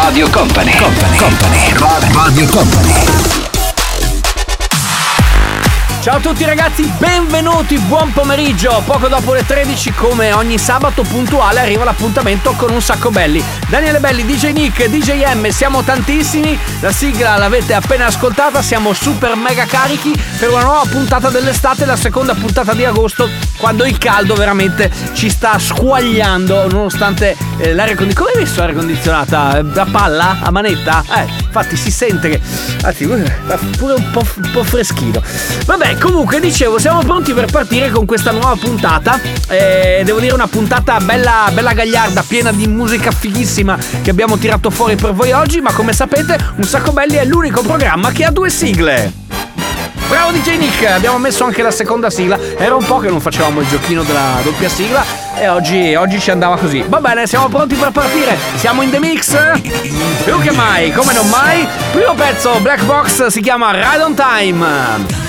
Radio Company, Company, Company, Radio Company. Ciao a tutti ragazzi, benvenuti, buon pomeriggio. Poco dopo le 13, come ogni sabato puntuale, arriva l'appuntamento con un sacco belli. Daniele Belli, DJ Nick, DJ M, siamo tantissimi. La sigla l'avete appena ascoltata, siamo super mega carichi per una nuova puntata dell'estate, la seconda puntata di agosto, quando il caldo veramente ci sta squagliando, nonostante eh, l'aria condizionata. Come hai messo l'aria condizionata? A palla? A manetta? Eh, infatti si sente che. Anzi, fa pure un po', un po' freschino. Vabbè, comunque dicevo, siamo pronti per partire con questa nuova puntata. Eh, devo dire una puntata bella, bella gagliarda, piena di musica fighissima che abbiamo tirato fuori per voi oggi. Ma come sapete, Un Sacco Belli è l'unico programma che ha due sigle. Bravo DJ Nick, abbiamo messo anche la seconda sigla. Era un po' che non facevamo il giochino della doppia sigla e oggi, oggi ci andava così. Va bene, siamo pronti per partire. Siamo in the mix? Più che mai, come non mai. Primo pezzo, Black Box, si chiama Ride on Time.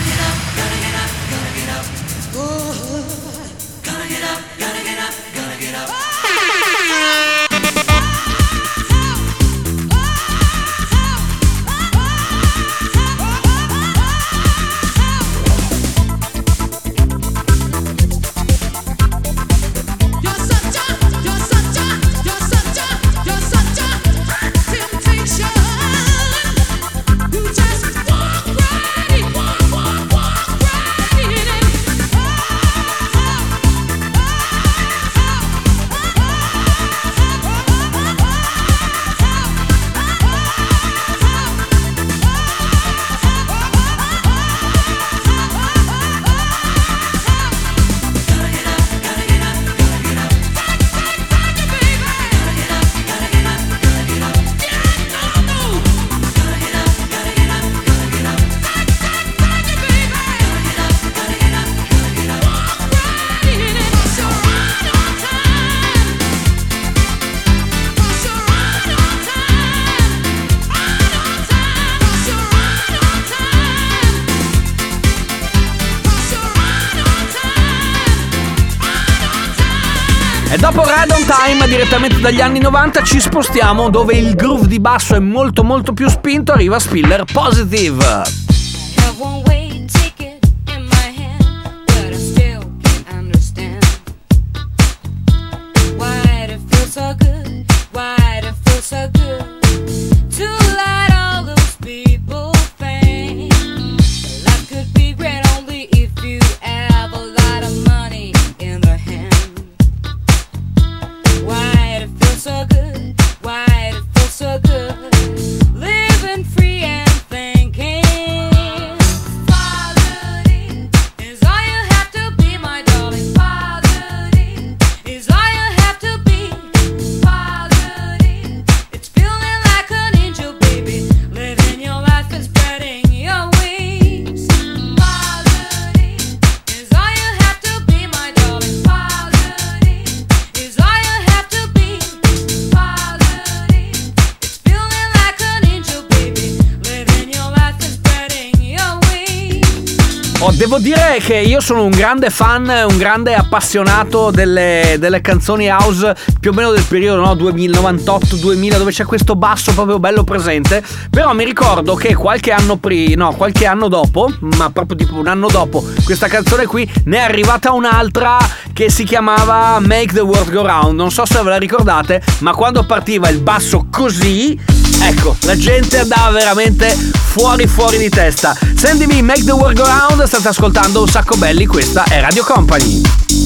Dagli anni 90, ci spostiamo dove il groove di basso è molto molto più spinto, arriva Spiller Positive. Che io sono un grande fan, un grande appassionato delle, delle canzoni house più o meno del periodo no? 2098-2000 dove c'è questo basso proprio bello presente. Però mi ricordo che qualche anno prima, no, qualche anno dopo, ma proprio tipo un anno dopo, questa canzone qui ne è arrivata un'altra che si chiamava Make the World Go Round. Non so se ve la ricordate, ma quando partiva il basso così, ecco, la gente andava veramente fuori fuori di testa. Sentimi Make the World Go Round, state ascoltando un sacco belli, questa è Radio Company.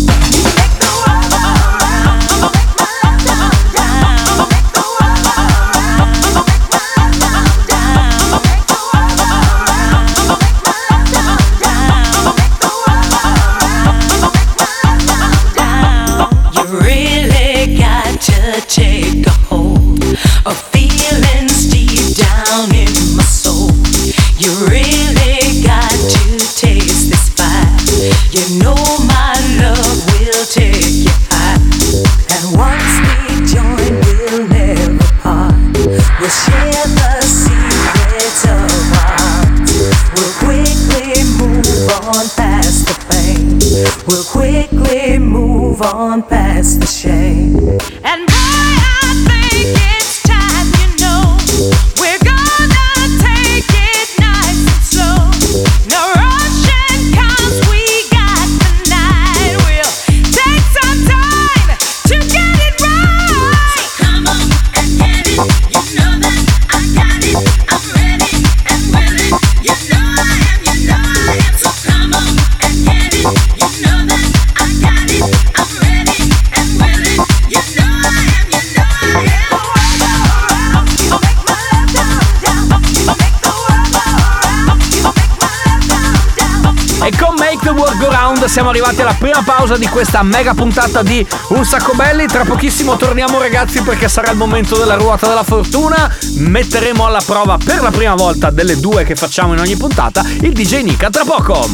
Sound siamo arrivati alla prima pausa di questa mega puntata di Un Sacco Belli. Tra pochissimo torniamo ragazzi perché sarà il momento della ruota della fortuna. Metteremo alla prova per la prima volta delle due che facciamo in ogni puntata il DJ Nika tra poco.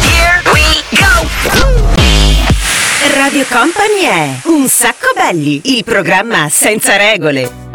Here we go! Radio Company è Un Sacco Belli, il programma senza regole.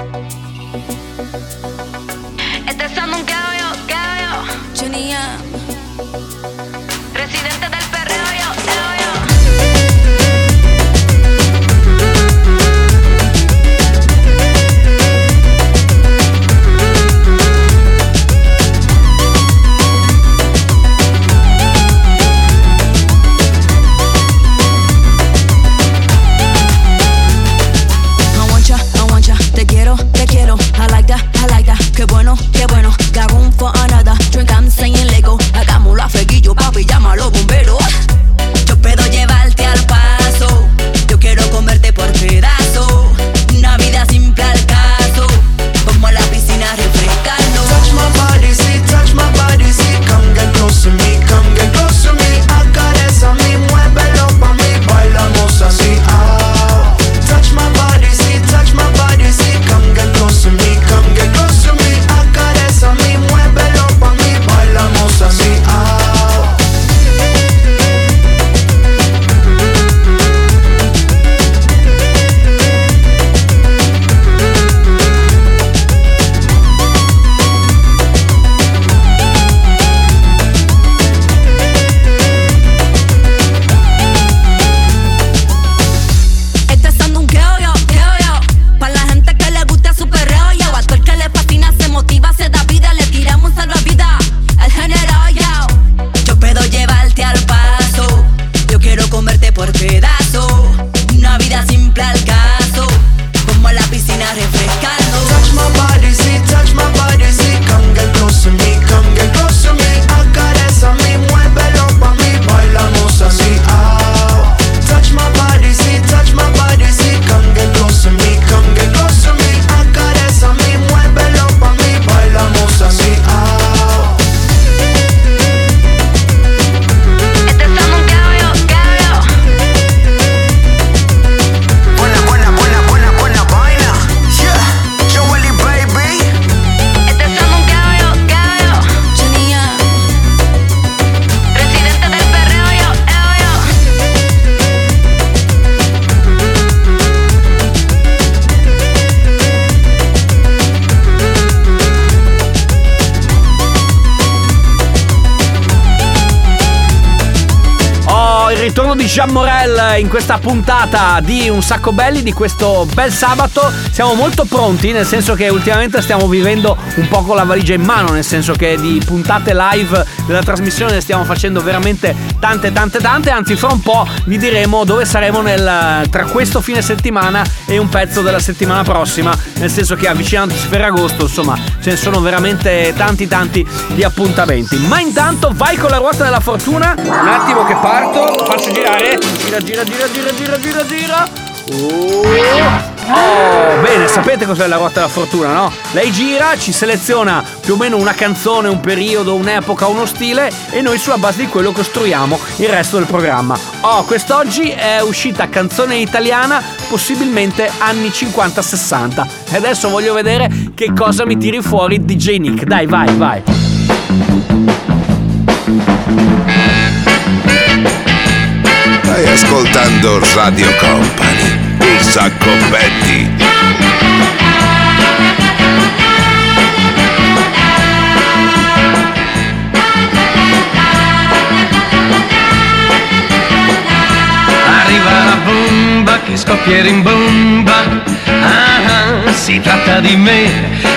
que eu Jean Morel in questa puntata di Un sacco belli di questo bel sabato. Siamo molto pronti, nel senso che ultimamente stiamo vivendo un po' con la valigia in mano, nel senso che di puntate live della trasmissione ne stiamo facendo veramente tante tante tante, anzi fra un po' vi diremo dove saremo nel, tra questo fine settimana e un pezzo della settimana prossima, nel senso che avvicinandosi per agosto insomma ce ne sono veramente tanti tanti di appuntamenti. Ma intanto vai con la ruota della fortuna, un attimo che parto, faccio girare, gira gira gira gira gira gira gira. Oh, bene, sapete cos'è la ruota della fortuna, no? Lei gira, ci seleziona più o meno una canzone, un periodo, un'epoca, uno stile e noi sulla base di quello costruiamo il resto del programma. Oh, quest'oggi è uscita canzone italiana, possibilmente anni 50-60. E adesso voglio vedere che cosa mi tiri fuori DJ Nick. Dai, vai, vai. Stai ascoltando Radio Company il sacco Betty. Arriva la bomba che scoppia in bomba. Ah, ah, si tratta di me,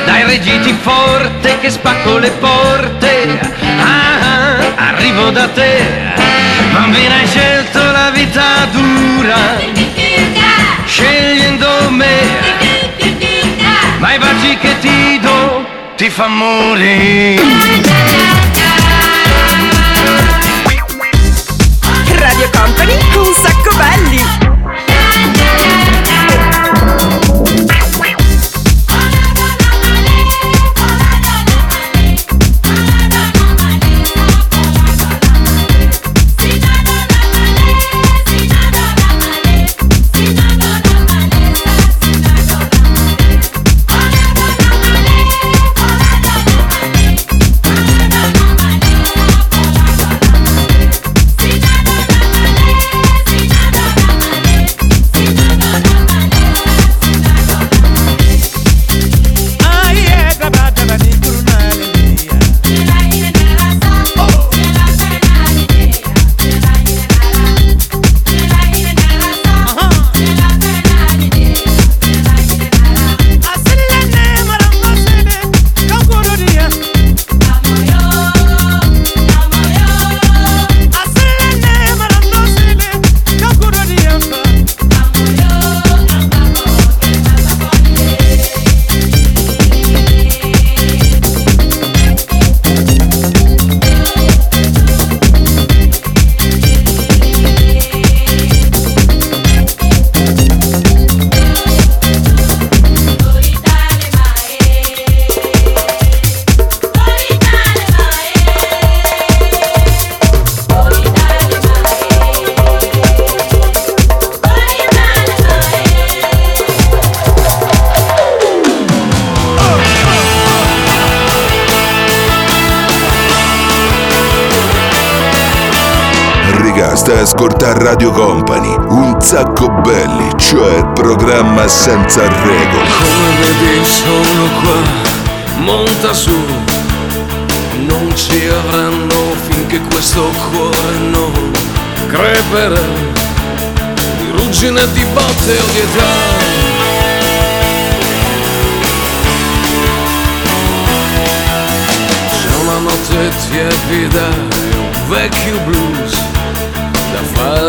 dai reggiti forte che spacco le porte. Ah, ah, arrivo da te, bambina hai scelto la vita dura, ti fa.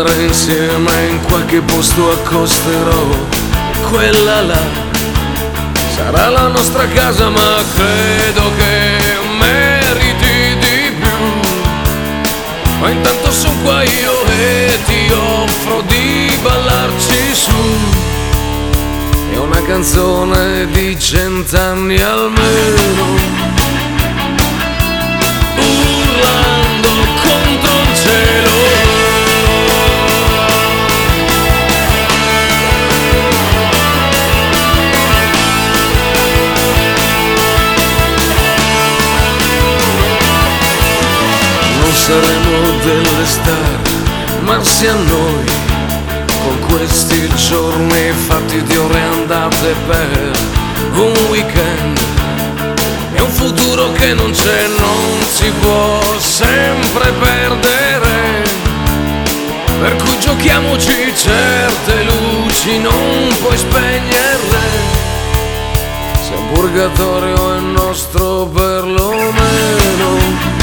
Da fare insieme in qualche posto accosterò. Quella là sarà la nostra casa ma credo che meriti di più. Ma intanto sono qua io e ti offro di ballarci su. È una canzone di cent'anni almeno. Urlando contro il cielo saremo delle star, ma sia noi, con questi giorni fatti di ore andate per un weekend. È un futuro che non c'è, non si può sempre perdere. Per cui giochiamoci certe luci, non puoi spegnerle. Se un purgatorio è nostro perlomeno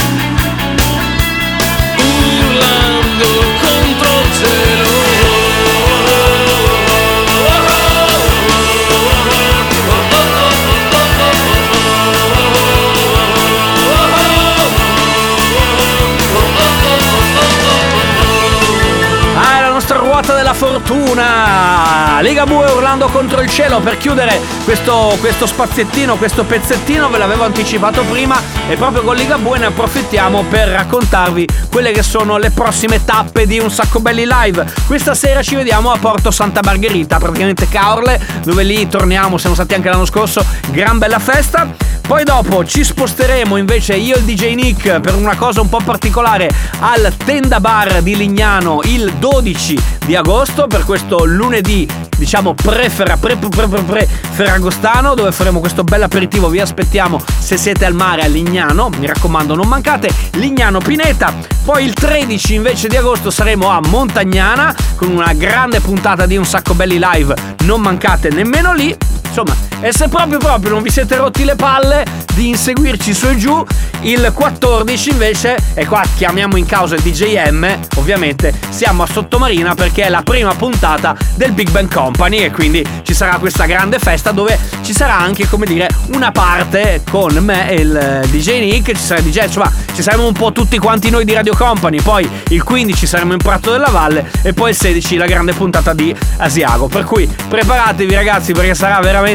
Fortuna! Liga Ligabue urlando contro il cielo per chiudere questo, questo spaziettino, questo pezzettino, ve l'avevo anticipato prima e proprio con Ligabue ne approfittiamo per raccontarvi quelle che sono le prossime tappe di un sacco belli live. Questa sera ci vediamo a Porto Santa Margherita, praticamente Caorle, dove lì torniamo, siamo stati anche l'anno scorso, gran bella festa. Poi dopo ci sposteremo invece io e il DJ Nick per una cosa un po' particolare al Tenda Bar di Lignano il 12 di agosto per questo lunedì diciamo pre-ferra- pre- pre- pre- pre- ferragostano dove faremo questo bel aperitivo. Vi aspettiamo se siete al mare a Lignano mi raccomando non mancate. Lignano Pineta. Poi il 13 invece di agosto saremo a Montagnana con una grande puntata di un sacco belli live. Non mancate nemmeno lì Insomma, e se proprio proprio non vi siete rotti le palle di inseguirci su e giù, il 14 invece, e qua chiamiamo in causa il DJM, ovviamente siamo a Sottomarina perché è la prima puntata del Big Bang Company e quindi ci sarà questa grande festa dove ci sarà anche, come dire, una parte con me e il eh, DJ Nick, ci sarà il DJ, insomma, ci saremo un po' tutti quanti noi di Radio Company, poi il 15 saremo in Prato della Valle e poi il 16 la grande puntata di Asiago. Per cui preparatevi ragazzi perché sarà veramente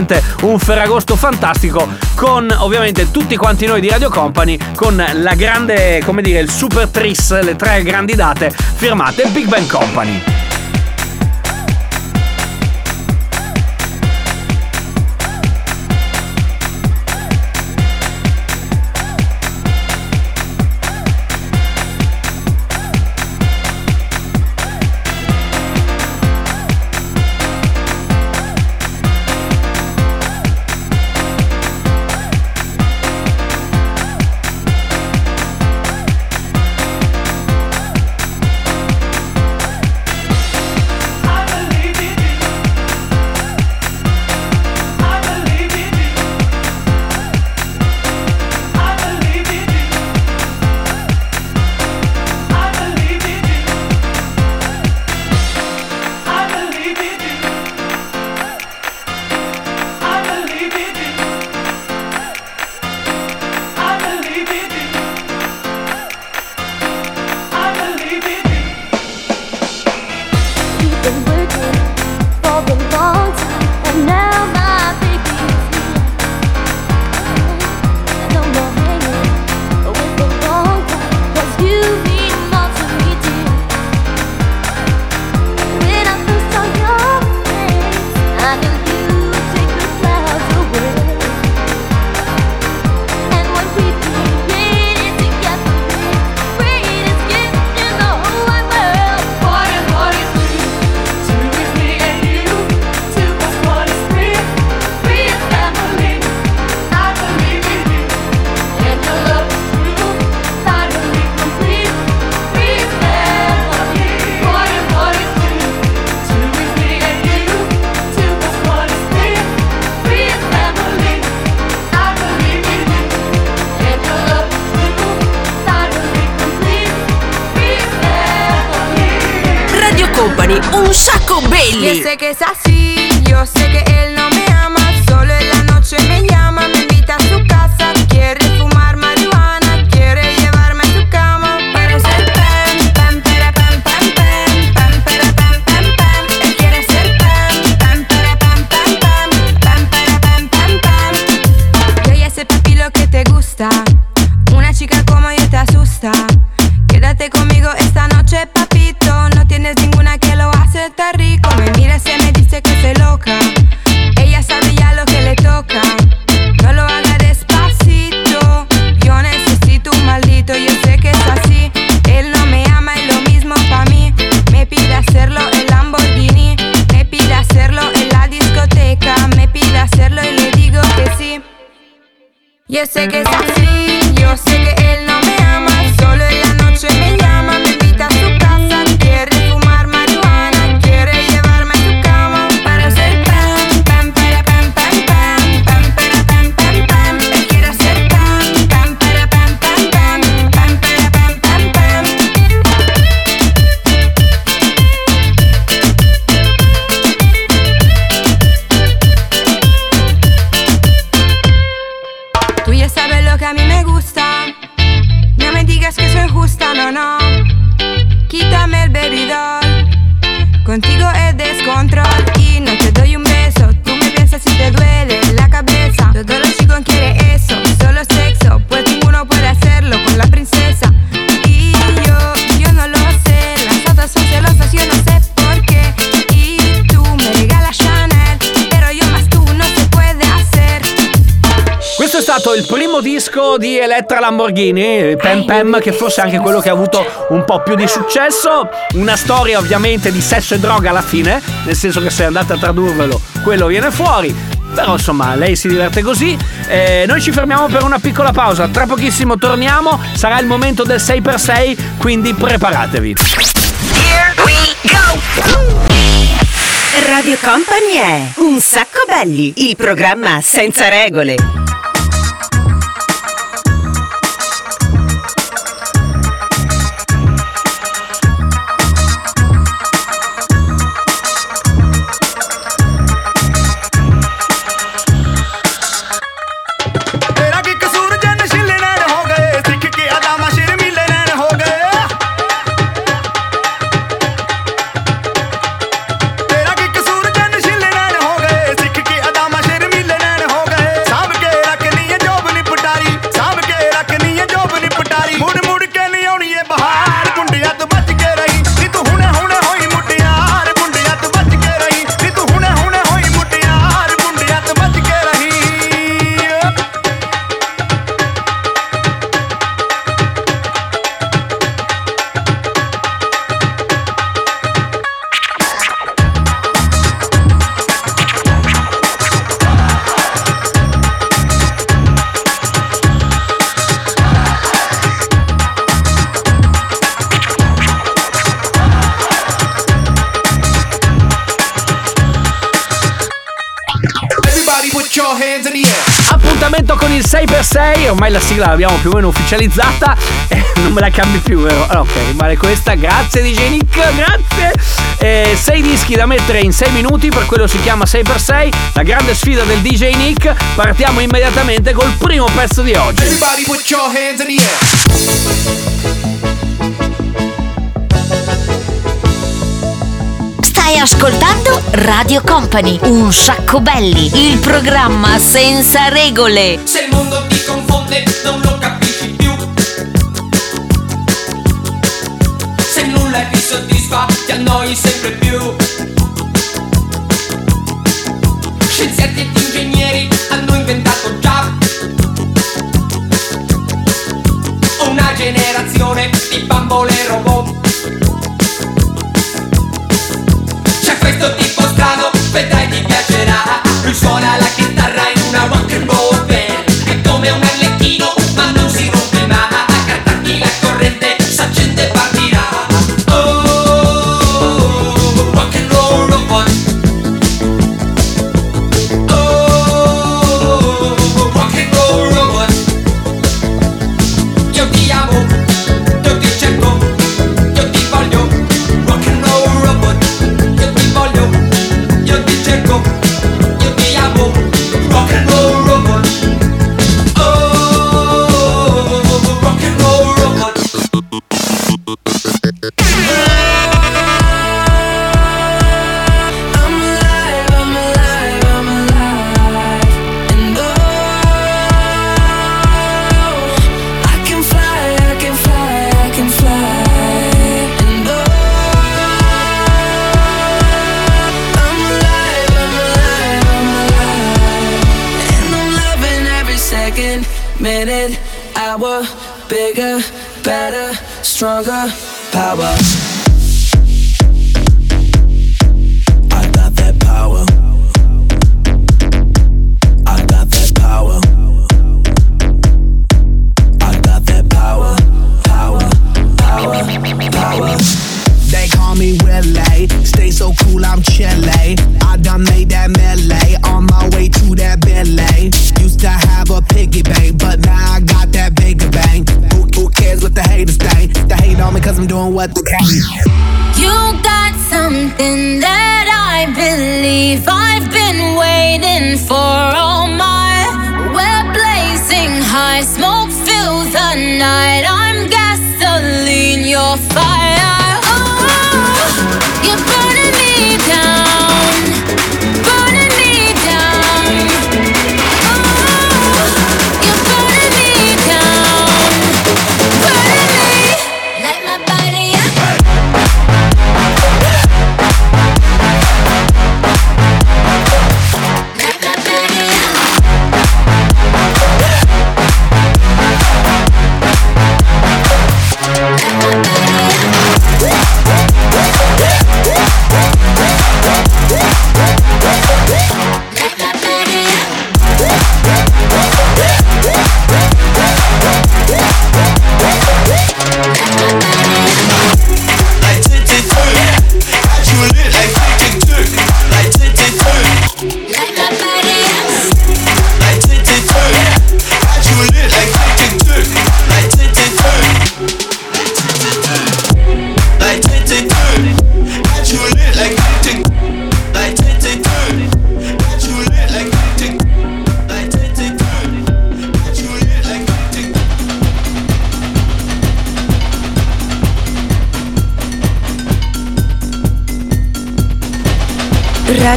un Ferragosto fantastico con ovviamente tutti quanti noi di Radio Company con la grande, come dire, il super tris, le tre grandi date firmate Big Bang Company. Belli. Yo sé que es así, yo sé que él Lamborghini, Pem Pem, che forse è anche quello che ha avuto un po' più di successo. Una storia ovviamente di sesso e droga alla fine, nel senso che se andate a tradurvelo, quello viene fuori. Però insomma, lei si diverte così. Eh, noi ci fermiamo per una piccola pausa. Tra pochissimo torniamo. Sarà il momento del 6x6, quindi preparatevi. Radio Company è Un sacco belli, il programma senza regole. Appuntamento con il 6x6, ormai la sigla l'abbiamo più o meno ufficializzata, eh, non me la cambi più, vero? Ah, Ok, rimane questa, grazie DJ Nick, grazie! Eh, sei dischi da mettere in 6 minuti, per quello si chiama 6x6, la grande sfida del DJ Nick, partiamo immediatamente col primo pezzo di oggi. Everybody put your hands in the air. Stai ascoltando Radio Company, un sacco belli, il programma senza regole. Se il mondo ti confonde non lo capisci più. Se nulla ti soddisfa ti annoi sempre più piacerà Lui suona la chitarra They call me Willie, stay so cool, I'm chilly. I done made that melee on my way to that Billy. Used to have a piggy bank, but now I got that bigger bang. Who, who cares what the haters think? They hate on me cause I'm doing what they can. You got something that I believe I've been waiting for all my. We're blazing high, smoke fills the night. I'm gasoline, your fire.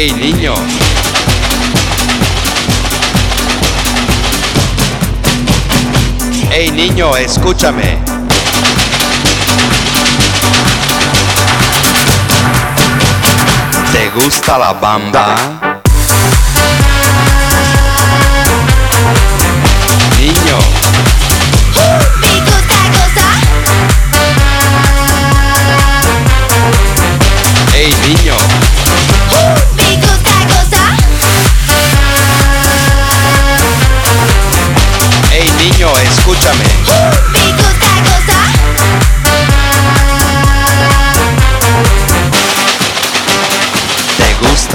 Hey niño. Hey niño, escúchame. ¿Te gusta la banda?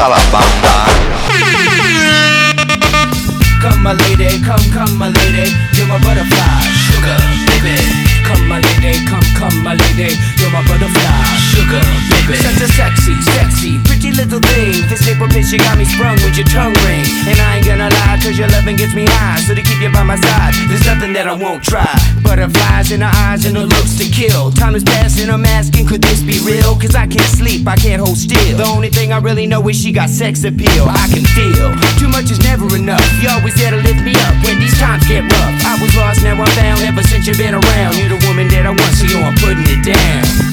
¿Te la banda? Come my lady, come, come my lady, you're my butterfly, sugar, baby. Come my lady, come, come my lady, you're my butterfly, sugar, baby. Such a sexy, sexy, little thing. This April bitch, you got me sprung with your tongue ring. And I ain't gonna lie, cause your loving gets me high. So to keep you by my side, there's nothing that I won't try. Butterflies in her eyes and her looks to kill. Time is passing, I'm asking, could this be real? Cause I can't sleep, I can't hold still. The only thing I really know is she got sex appeal. I can feel too much is never enough. You always there to lift me up when these times get rough. I was lost, now I'm found. Ever since you've been around, you're the woman that I want, so yo, I'm putting it down.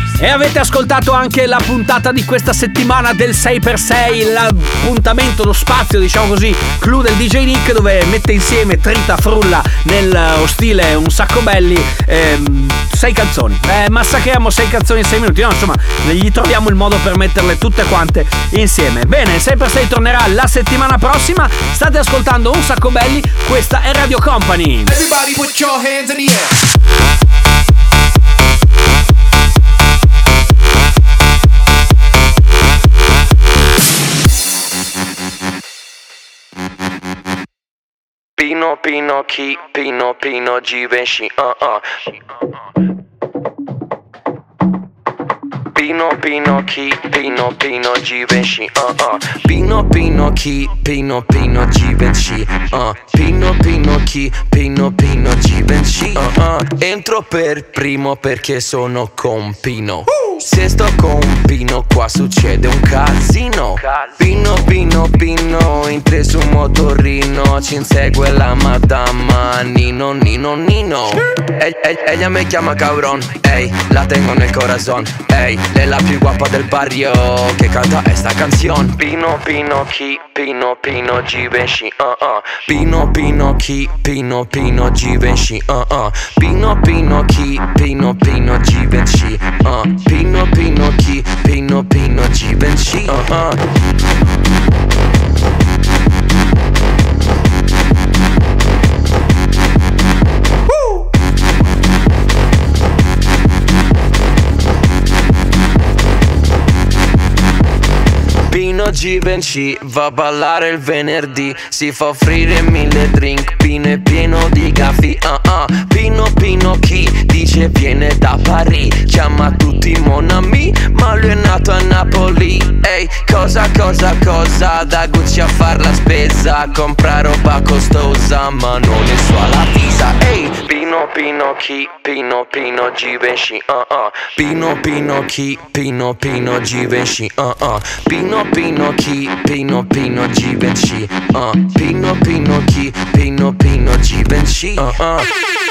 E avete ascoltato anche la puntata di questa settimana del 6x6, l'appuntamento, lo spazio, diciamo così, clou del DJ Nick dove mette insieme trita frulla nello stile un sacco belli ehm, canzoni. Eh, massacriamo sei canzoni in sei minuti, no insomma, gli troviamo il modo per metterle tutte quante insieme. Bene, il 6x6 tornerà la settimana prossima, state ascoltando un sacco belli, questa è Radio Company. Everybody put your hands in the air. Pino Pino chi? Pino Pino Givenchy uh uh Pino Pino chi Pino Pino Givenchy uh uh. Pino Pino chi Pino Pino Givenchy uh. Pino Pino chi Pino Pino Givenchy uh uh. Entro per primo perché sono con Pino. Se sto con Pino qua succede un casino. Pino Pino Pino in tre su un motorino. Ci insegue la madama Nino Nino Nino. Ella me chiama cabrón Ey, la tengo nel corazón Ey, è la più guapa del barrio Che canta esta canción. Pino Pino chi Pino Pino Givenchy uh uh. Pino Pino chi Pino Pino Givenchy uh uh. Pino Pino chi Pino Pino Givenchy uh. Pino Pino chi Pino Pino Givenchy uh uh Givenchy va a ballare il venerdì. Si fa offrire mille drink. Pino è pieno di gaffi uh uh. Pino Pino chi dice viene da Parigi Chiama tutti mon ami Ma lui è nato a Napoli. Ehi cosa cosa cosa? Da Gucci a far la spesa. Compra roba costosa Ma non è sua la visa. Ehi Pino Pino chi Pino Pino Givenchy uh uh. Pino Pino chi Pino Pino Givenchy uh uh. Pino Pino chi Pino Pino Givenchy uh. Pino Pino chi Pino Pino Givenchy uh uh.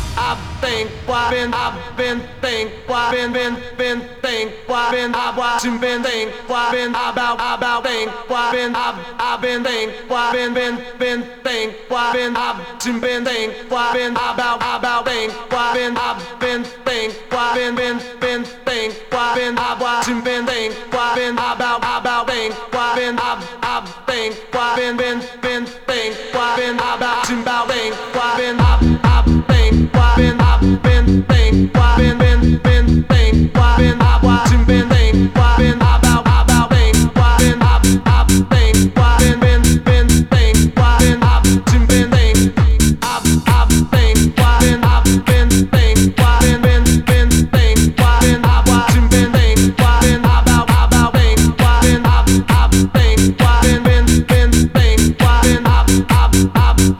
Been, I've been, think, why been, been, been, think, why been, I've watching, been, think, why been, about, about, think, why been, I've, I've been, think, why been, been, been, think, why been, I've been, think, why been, about, about, think, why been, I've been, think, why been, been, been, think, why been, I've watching, been, think, why been, about, about, think, why been, I've, I've, think, why been, been, been, think, why been, about, about, think, why been, I've, I've,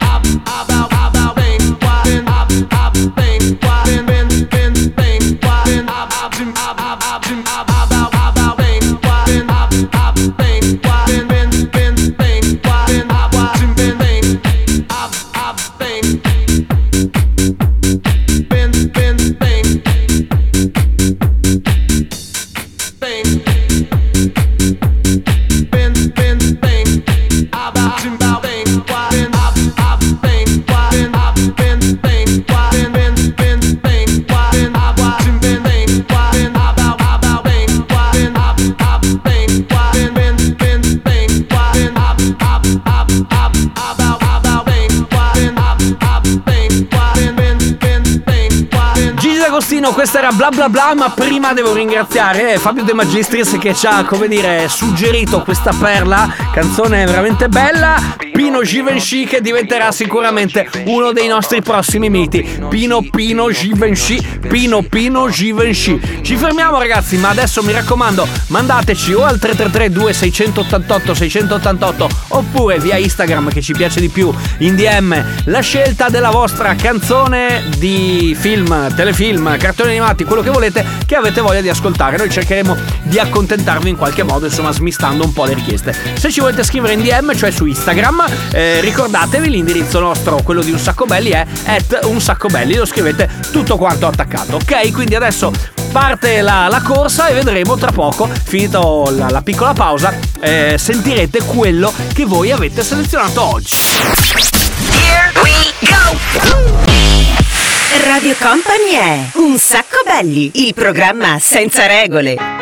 up, up. Questa era bla bla bla, ma prima devo ringraziare Fabio De Magistris che ci ha, come dire, suggerito questa perla, canzone veramente bella, Pino Givenchy che diventerà sicuramente uno dei nostri prossimi miti. Pino Pino Givenchy, Pino Pino Givenchy. Ci fermiamo ragazzi, ma adesso mi raccomando, mandateci o al 333 2688 688 oppure via Instagram che ci piace di più in DM la scelta della vostra canzone di film, telefilm, cartoni animati, quello che volete che avete voglia di ascoltare. Noi cercheremo di accontentarvi in qualche modo, insomma, smistando un po' le richieste. Se ci volete scrivere in DM, cioè su Instagram, eh, ricordatevi l'indirizzo nostro, quello di un sacco belli è at un sacco belli, lo scrivete tutto quanto attaccato, ok? Quindi adesso parte la, la corsa e vedremo tra poco, finito la, la piccola pausa, eh, sentirete quello che voi avete selezionato oggi. Here we go! Radio Company è Un sacco belli, il programma senza regole.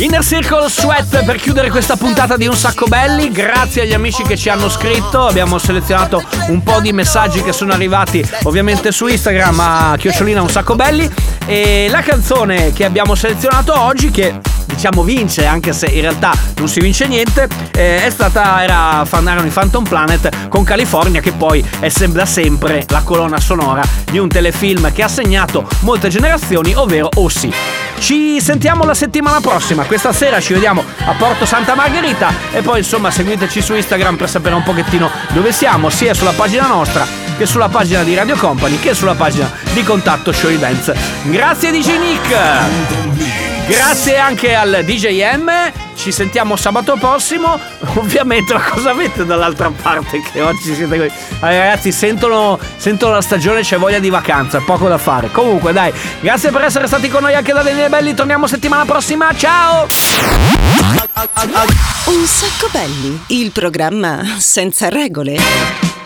Inner Circle Sweat per chiudere questa puntata di Un Sacco Belli. Grazie agli amici che ci hanno scritto. Abbiamo selezionato un po' di messaggi che sono arrivati ovviamente su Instagram a chiocciolina Un Sacco Belli. E la canzone che abbiamo selezionato oggi, che diciamo vince, anche se in realtà non si vince niente, eh, è stata, era, erano i Phantom Planet con California, che poi è sem- da sempre la colonna sonora di un telefilm che ha segnato molte generazioni, ovvero Ossi. Ci sentiamo la settimana prossima. Questa sera ci vediamo a Porto Santa Margherita. E poi, insomma, seguiteci su Instagram per sapere un pochettino dove siamo, sia sulla pagina nostra che sulla pagina di Radio Company che sulla pagina di Contatto Show Events. Grazie DJ Nick! Grazie anche al DJM. Ci sentiamo sabato prossimo. Ovviamente, ma cosa avete dall'altra parte che oggi siete qui? Eh, ragazzi, sentono, sentono la stagione, c'è voglia di vacanza, poco da fare. Comunque, dai, grazie per essere stati con noi anche da Daniele Belli. Torniamo settimana prossima. Ciao! Un sacco belli, il programma senza regole.